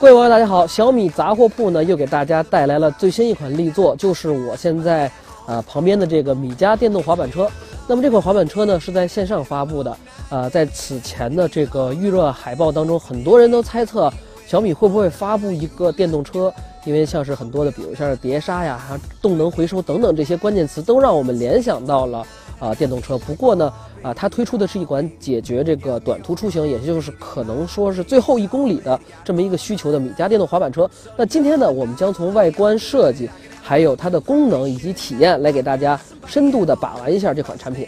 各位网友，大家好！小米杂货铺呢又给大家带来了最新一款力作，就是我现在呃旁边的这个米家电动滑板车。那么这款滑板车呢是在线上发布的，呃，在此前的这个预热海报当中，很多人都猜测小米会不会发布一个电动车，因为像是很多的，比如像是碟刹呀、还动能回收等等这些关键词，都让我们联想到了啊电动车。不过呢。啊，它推出的是一款解决这个短途出行，也就是可能说是最后一公里的这么一个需求的米家电动滑板车。那今天呢，我们将从外观设计，还有它的功能以及体验，来给大家深度的把玩一下这款产品。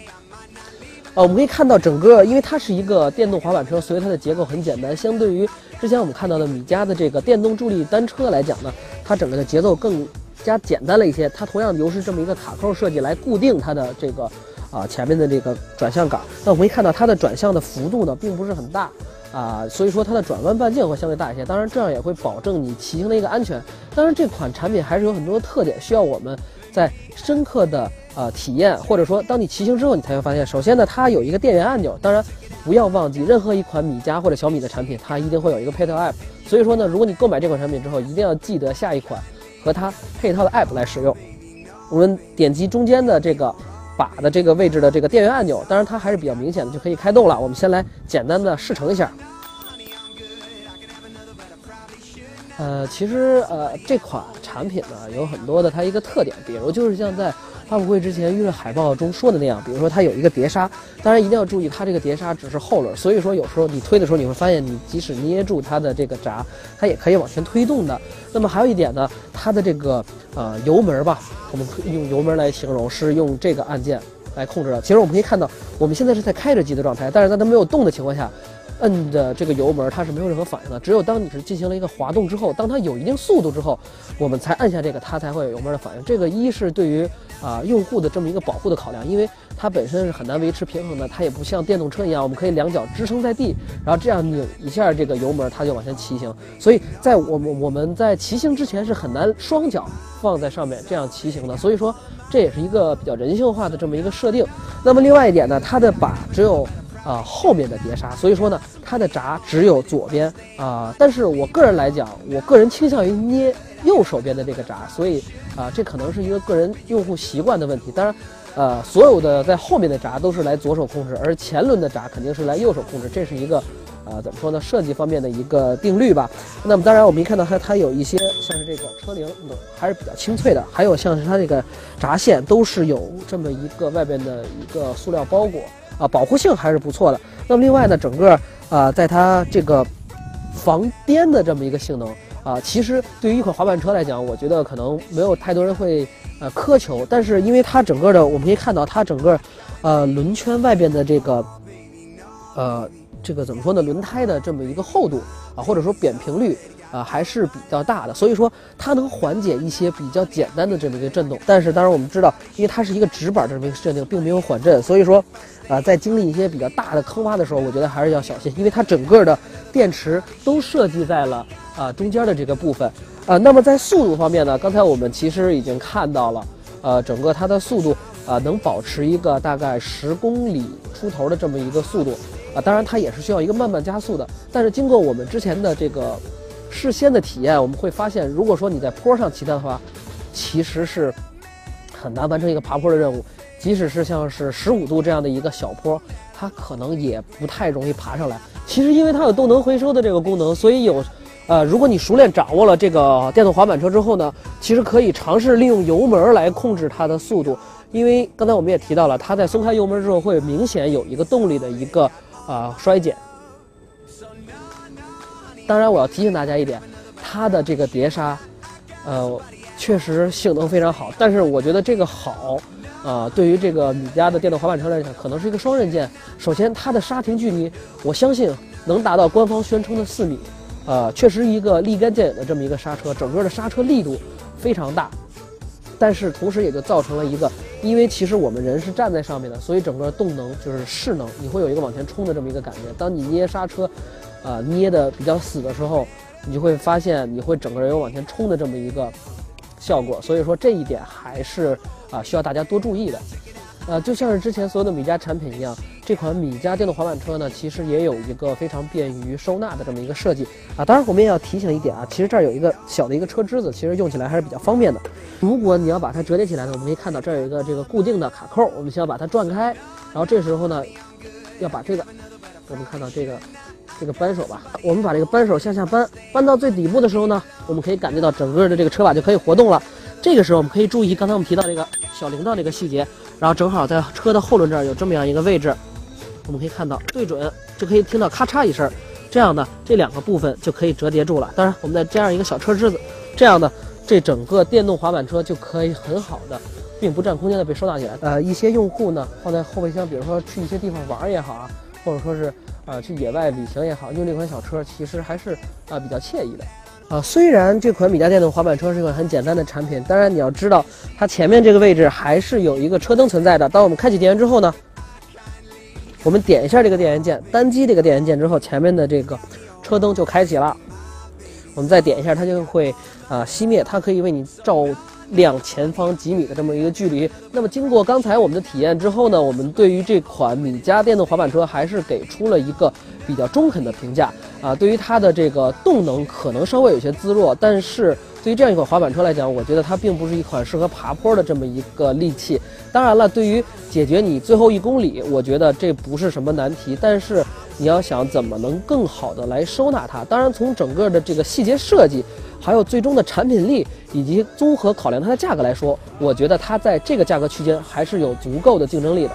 啊，我们可以看到整个，因为它是一个电动滑板车，所以它的结构很简单。相对于之前我们看到的米家的这个电动助力单车来讲呢，它整个的节奏更加简单了一些。它同样由是这么一个卡扣设计来固定它的这个。啊，前面的这个转向杆，那我们可以看到它的转向的幅度呢，并不是很大啊，所以说它的转弯半径会相对大一些。当然，这样也会保证你骑行的一个安全。当然，这款产品还是有很多的特点，需要我们在深刻的呃体验，或者说当你骑行之后，你才会发现。首先呢，它有一个电源按钮。当然，不要忘记，任何一款米家或者小米的产品，它一定会有一个配套 App。所以说呢，如果你购买这款产品之后，一定要记得下一款和它配套的 App 来使用。我们点击中间的这个。把的这个位置的这个电源按钮，当然它还是比较明显的，就可以开动了。我们先来简单的试乘一下。呃，其实呃这款产品呢有很多的它一个特点，比如就是像在发布会之前预热海报中说的那样，比如说它有一个碟刹，当然一定要注意它这个碟刹只是后轮，所以说有时候你推的时候你会发现，你即使捏住它的这个闸，它也可以往前推动的。那么还有一点呢，它的这个呃油门吧。我们用油门来形容，是用这个按键来控制的。其实我们可以看到，我们现在是在开着机的状态，但是在它没有动的情况下。摁的这个油门，它是没有任何反应的。只有当你是进行了一个滑动之后，当它有一定速度之后，我们才按下这个，它才会有油门的反应。这个一是对于啊用户的这么一个保护的考量，因为它本身是很难维持平衡的，它也不像电动车一样，我们可以两脚支撑在地，然后这样拧一下这个油门，它就往前骑行。所以在我们我们在骑行之前是很难双脚放在上面这样骑行的。所以说这也是一个比较人性化的这么一个设定。那么另外一点呢，它的把只有。啊，后面的碟刹，所以说呢，它的闸只有左边啊。但是我个人来讲，我个人倾向于捏右手边的这个闸，所以啊，这可能是一个个人用户习惯的问题。当然，呃，所有的在后面的闸都是来左手控制，而前轮的闸肯定是来右手控制，这是一个呃怎么说呢，设计方面的一个定律吧。那么当然，我们一看到它，它有一些像是这个车铃还是比较清脆的，还有像是它这个闸线都是有这么一个外边的一个塑料包裹。啊，保护性还是不错的。那么另外呢，整个啊，在它这个防颠的这么一个性能啊，其实对于一款滑板车来讲，我觉得可能没有太多人会呃苛求。但是因为它整个的，我们可以看到它整个呃轮圈外边的这个呃这个怎么说呢？轮胎的这么一个厚度啊，或者说扁平率。啊，还是比较大的，所以说它能缓解一些比较简单的这么一个震动。但是当然我们知道，因为它是一个直板这么一个设定，并没有缓震，所以说，啊，在经历一些比较大的坑洼的时候，我觉得还是要小心，因为它整个的电池都设计在了啊中间的这个部分。啊，那么在速度方面呢，刚才我们其实已经看到了，呃，整个它的速度啊能保持一个大概十公里出头的这么一个速度。啊，当然它也是需要一个慢慢加速的，但是经过我们之前的这个。事先的体验，我们会发现，如果说你在坡上骑它的话，其实是很难完成一个爬坡的任务。即使是像是十五度这样的一个小坡，它可能也不太容易爬上来。其实因为它有动能回收的这个功能，所以有，呃，如果你熟练掌握了这个电动滑板车之后呢，其实可以尝试利用油门来控制它的速度。因为刚才我们也提到了，它在松开油门之后会明显有一个动力的一个啊衰减。当然，我要提醒大家一点，它的这个碟刹，呃，确实性能非常好。但是我觉得这个好，呃，对于这个米家的电动滑板车来讲，可能是一个双刃剑。首先，它的刹停距离，我相信能达到官方宣称的四米，呃，确实一个立竿见影的这么一个刹车，整个的刹车力度非常大。但是同时也就造成了一个，因为其实我们人是站在上面的，所以整个动能就是势能，你会有一个往前冲的这么一个感觉。当你捏刹车。啊，捏的比较死的时候，你就会发现你会整个人有往前冲的这么一个效果，所以说这一点还是啊需要大家多注意的。呃，就像是之前所有的米家产品一样，这款米家电动滑板车呢，其实也有一个非常便于收纳的这么一个设计啊。当然，我们也要提醒一点啊，其实这儿有一个小的一个车支子，其实用起来还是比较方便的。如果你要把它折叠起来呢，我们可以看到这儿有一个这个固定的卡扣，我们需要把它转开，然后这时候呢，要把这个，我们看到这个这个扳手吧，我们把这个扳手向下扳，扳到最底部的时候呢，我们可以感觉到整个的这个车把就可以活动了。这个时候我们可以注意刚才我们提到这个小铃铛这个细节，然后正好在车的后轮这儿有这么样一个位置。我们可以看到对准，就可以听到咔嚓一声，这样的这两个部分就可以折叠住了。当然，我们再加上一个小车支子，这样的这整个电动滑板车就可以很好的，并不占空间的被收纳起来。呃，一些用户呢放在后备箱，比如说去一些地方玩也好啊，或者说是啊去野外旅行也好，用这款小车其实还是啊比较惬意的。啊，虽然这款米家电动滑板车是一款很简单的产品，当然你要知道它前面这个位置还是有一个车灯存在的。当我们开启电源之后呢？我们点一下这个电源键，单击这个电源键之后，前面的这个车灯就开启了。我们再点一下，它就会啊熄灭，它可以为你照两前方几米的这么一个距离。那么经过刚才我们的体验之后呢，我们对于这款米家电动滑板车还是给出了一个比较中肯的评价啊。对于它的这个动能可能稍微有些自弱，但是。对于这样一款滑板车来讲，我觉得它并不是一款适合爬坡的这么一个利器。当然了，对于解决你最后一公里，我觉得这不是什么难题。但是你要想怎么能更好的来收纳它，当然从整个的这个细节设计，还有最终的产品力以及综合考量它的价格来说，我觉得它在这个价格区间还是有足够的竞争力的。